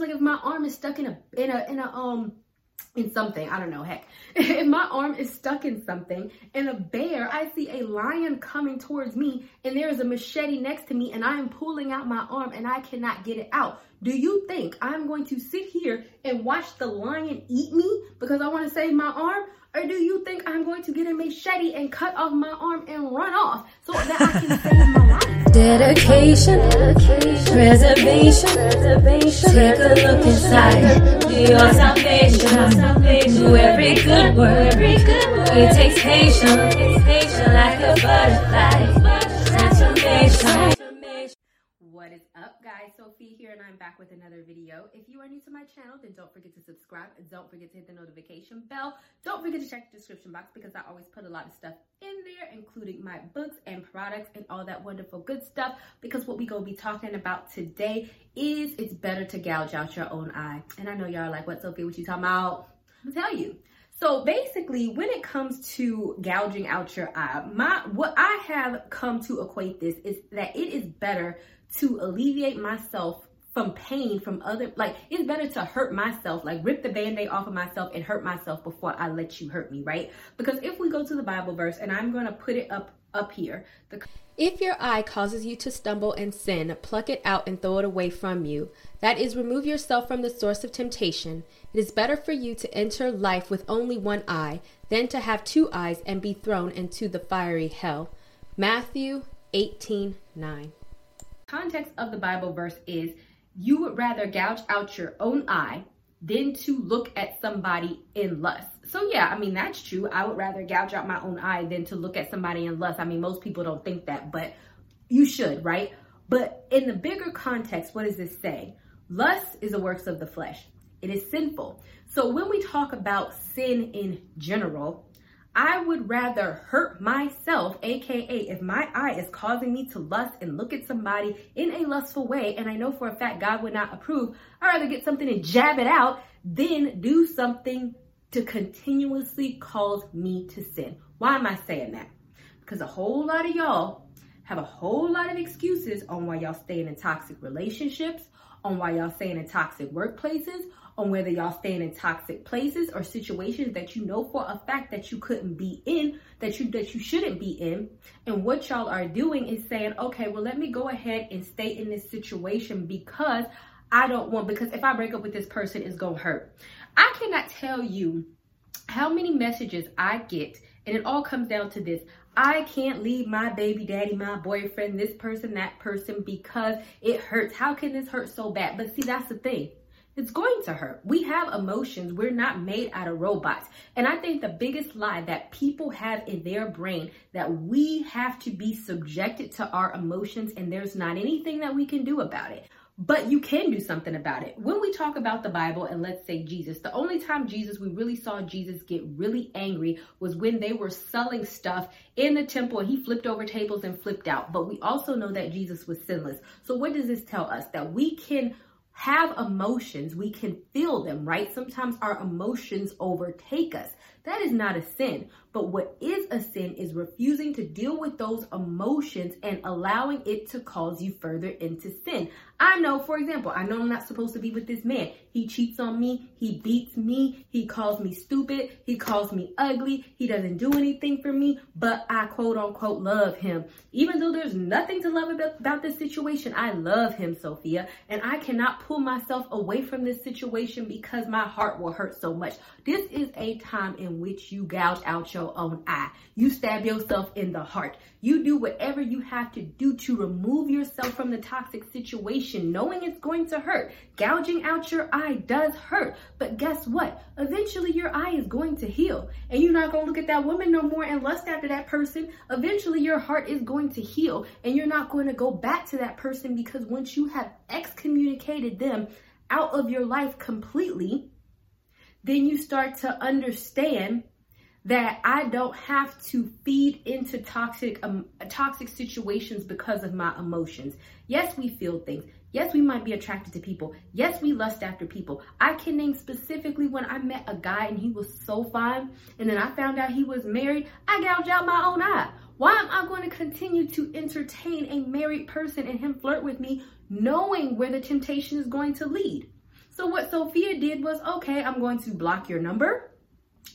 just like if my arm is stuck in a in a in a um in something. I don't know. Heck, if my arm is stuck in something and a bear, I see a lion coming towards me and there is a machete next to me and I am pulling out my arm and I cannot get it out. Do you think I'm going to sit here and watch the lion eat me because I want to save my arm? Or do you think I'm going to get a machete and cut off my arm and run off so that I can save my life? Dedication, preservation, take a look inside. Do your salvation, do every good work. It takes patience, like a butterfly. What is up guys? Sophie here and I'm back with another video. If you are new to my channel, then don't forget to subscribe. Don't forget to hit the notification bell. Don't forget to check the description box because I always put a lot of stuff in there, including my books and products and all that wonderful good stuff. Because what we gonna be talking about today is it's better to gouge out your own eye. And I know y'all like, what Sophie, what you talking about? I'll tell you. So basically, when it comes to gouging out your eye, my what I have come to equate this is that it is better to alleviate myself from pain from other like it's better to hurt myself like rip the band-aid off of myself and hurt myself before i let you hurt me right because if we go to the bible verse and i'm going to put it up up here the if your eye causes you to stumble and sin, pluck it out and throw it away from you. That is, remove yourself from the source of temptation. It is better for you to enter life with only one eye than to have two eyes and be thrown into the fiery hell. Matthew 18 9 context of the Bible verse is you would rather gouge out your own eye than to look at somebody in lust. So yeah, I mean, that's true. I would rather gouge out my own eye than to look at somebody in lust. I mean, most people don't think that, but you should, right? But in the bigger context, what does this say? Lust is the works of the flesh. It is sinful. So when we talk about sin in general, I would rather hurt myself, aka if my eye is causing me to lust and look at somebody in a lustful way, and I know for a fact God would not approve, I'd rather get something and jab it out than do something to continuously cause me to sin. Why am I saying that? Because a whole lot of y'all have a whole lot of excuses on why y'all staying in toxic relationships, on why y'all staying in toxic workplaces, on whether y'all staying in toxic places or situations that you know for a fact that you couldn't be in, that you that you shouldn't be in. And what y'all are doing is saying, okay, well, let me go ahead and stay in this situation because I don't want because if I break up with this person, it's gonna hurt. I cannot tell you how many messages I get, and it all comes down to this. I can't leave my baby daddy, my boyfriend, this person, that person because it hurts. How can this hurt so bad? But see, that's the thing it's going to hurt. We have emotions. We're not made out of robots. And I think the biggest lie that people have in their brain that we have to be subjected to our emotions and there's not anything that we can do about it. But you can do something about it. When we talk about the Bible and let's say Jesus, the only time Jesus, we really saw Jesus get really angry was when they were selling stuff in the temple and he flipped over tables and flipped out. But we also know that Jesus was sinless. So what does this tell us? That we can have emotions, we can feel them, right? Sometimes our emotions overtake us. That is not a sin. But what is a sin is refusing to deal with those emotions and allowing it to cause you further into sin. I know, for example, I know I'm not supposed to be with this man. He cheats on me. He beats me. He calls me stupid. He calls me ugly. He doesn't do anything for me, but I quote unquote love him. Even though there's nothing to love about, about this situation, I love him, Sophia. And I cannot pull myself away from this situation because my heart will hurt so much. This is a time in which you gouge out your your own eye. You stab yourself in the heart. You do whatever you have to do to remove yourself from the toxic situation, knowing it's going to hurt. Gouging out your eye does hurt, but guess what? Eventually your eye is going to heal and you're not going to look at that woman no more and lust after that person. Eventually your heart is going to heal and you're not going to go back to that person because once you have excommunicated them out of your life completely, then you start to understand that I don't have to feed into toxic um, toxic situations because of my emotions. Yes, we feel things. Yes, we might be attracted to people. Yes, we lust after people. I can name specifically when I met a guy and he was so fine, and then I found out he was married. I gouged out my own eye. Why am I going to continue to entertain a married person and him flirt with me, knowing where the temptation is going to lead? So what Sophia did was, okay, I'm going to block your number,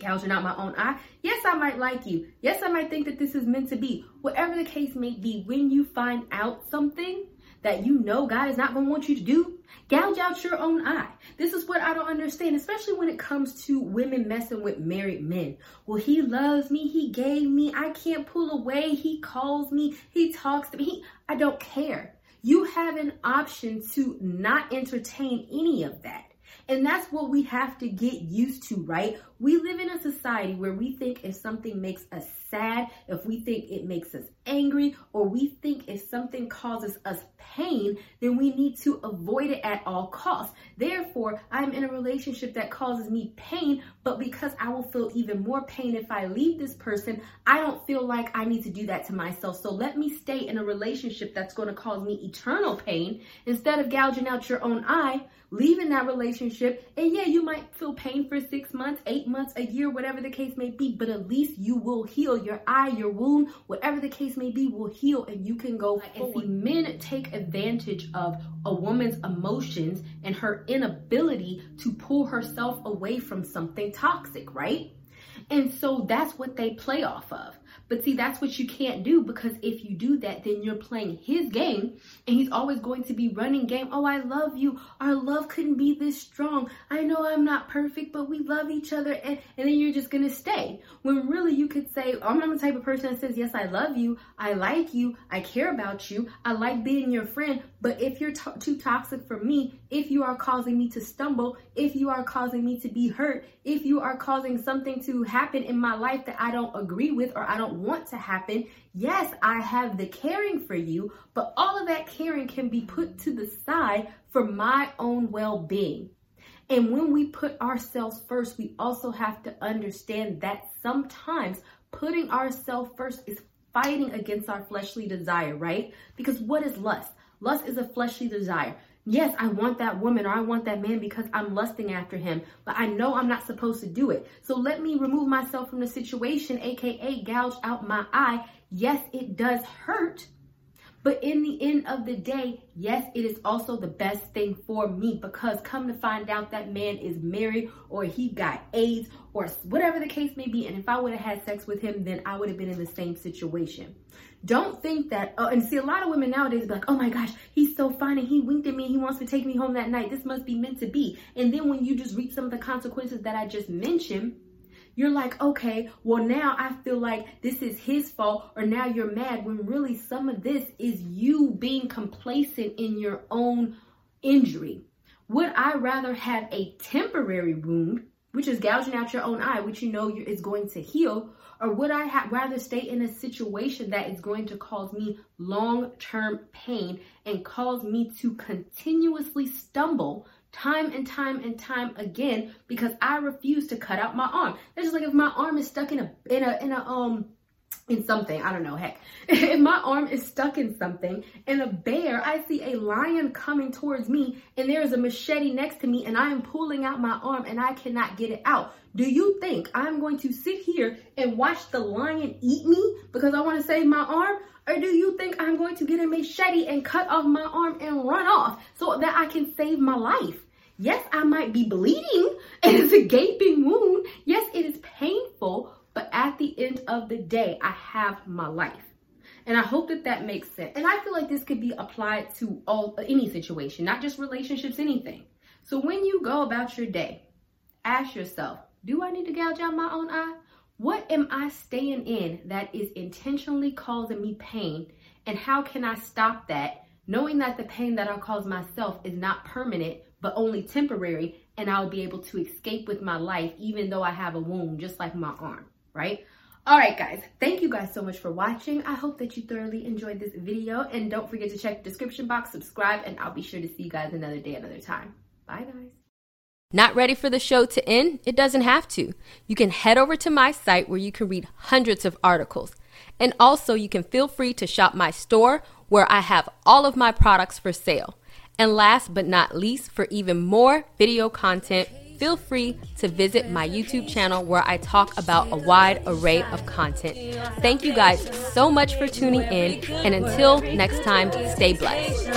gouging out my own eye. Yes, I might like you. Yes, I might think that this is meant to be. Whatever the case may be, when you find out something that you know God is not going to want you to do, gouge out your own eye. This is what I don't understand, especially when it comes to women messing with married men. Well, he loves me. He gave me. I can't pull away. He calls me. He talks to me. He, I don't care. You have an option to not entertain any of that. And that's what we have to get used to, right? We live in a society where we think if something makes us sad, if we think it makes us angry, or we think if something causes us pain, then we need to avoid it at all costs. Therefore, I'm in a relationship that causes me pain, but because I will feel even more pain if I leave this person, I don't feel like I need to do that to myself. So let me stay in a relationship that's going to cause me eternal pain instead of gouging out your own eye, leaving that relationship. And yeah, you might feel pain for six months, eight months, a year, whatever the case may be, but at least you will heal. Your eye, your wound, whatever the case may be, will heal and you can go forward. And see, men take advantage of a woman's emotions and her inability to pull herself away from something toxic, right? And so that's what they play off of. But see, that's what you can't do because if you do that, then you're playing his game and he's always going to be running game. Oh, I love you. Our love couldn't be this strong. I know I'm not perfect, but we love each other. And, and then you're just going to stay. When really you could say, oh, I'm not the type of person that says, yes, I love you. I like you. I care about you. I like being your friend. But if you're too toxic for me, if you are causing me to stumble, if you are causing me to be hurt, if you are causing something to happen in my life that I don't agree with or I don't want to happen, yes, I have the caring for you, but all of that caring can be put to the side for my own well being. And when we put ourselves first, we also have to understand that sometimes putting ourselves first is fighting against our fleshly desire, right? Because what is lust? Lust is a fleshly desire. Yes, I want that woman or I want that man because I'm lusting after him, but I know I'm not supposed to do it. So let me remove myself from the situation, aka gouge out my eye. Yes, it does hurt, but in the end of the day, yes, it is also the best thing for me because come to find out that man is married or he got AIDS or whatever the case may be. And if I would have had sex with him, then I would have been in the same situation. Don't think that, uh, and see, a lot of women nowadays be like, oh my gosh, he's so fine and he winked at me. and He wants to take me home that night. This must be meant to be. And then when you just reap some of the consequences that I just mentioned, you're like, okay, well, now I feel like this is his fault, or now you're mad when really some of this is you being complacent in your own injury. Would I rather have a temporary wound, which is gouging out your own eye, which you know is going to heal, or would I ha- rather stay in a situation that is going to cause me long term pain and cause me to continuously stumble time and time and time again because I refuse to cut out my arm. It's just like if my arm is stuck in a in a in a um in something, I don't know, heck. if my arm is stuck in something and a bear, I see a lion coming towards me and there is a machete next to me and I am pulling out my arm and I cannot get it out. Do you think I'm going to sit here and watch the lion eat me because I want to save my arm? Or do you think I'm going to get a machete and cut off my arm and run off so that I can save my life? Yes, I might be bleeding and it's a gaping wound. Yes, it is painful, but at the end of the day, I have my life. And I hope that that makes sense. And I feel like this could be applied to all any situation, not just relationships, anything. So when you go about your day, ask yourself, do I need to gouge out my own eye? What am I staying in that is intentionally causing me pain? And how can I stop that, knowing that the pain that I cause myself is not permanent, but only temporary, and I'll be able to escape with my life, even though I have a wound, just like my arm, right? All right, guys, thank you guys so much for watching. I hope that you thoroughly enjoyed this video, and don't forget to check the description box, subscribe, and I'll be sure to see you guys another day, another time. Bye, guys. Not ready for the show to end? It doesn't have to. You can head over to my site where you can read hundreds of articles. And also, you can feel free to shop my store where I have all of my products for sale. And last but not least, for even more video content, feel free to visit my YouTube channel where I talk about a wide array of content. Thank you guys so much for tuning in, and until next time, stay blessed.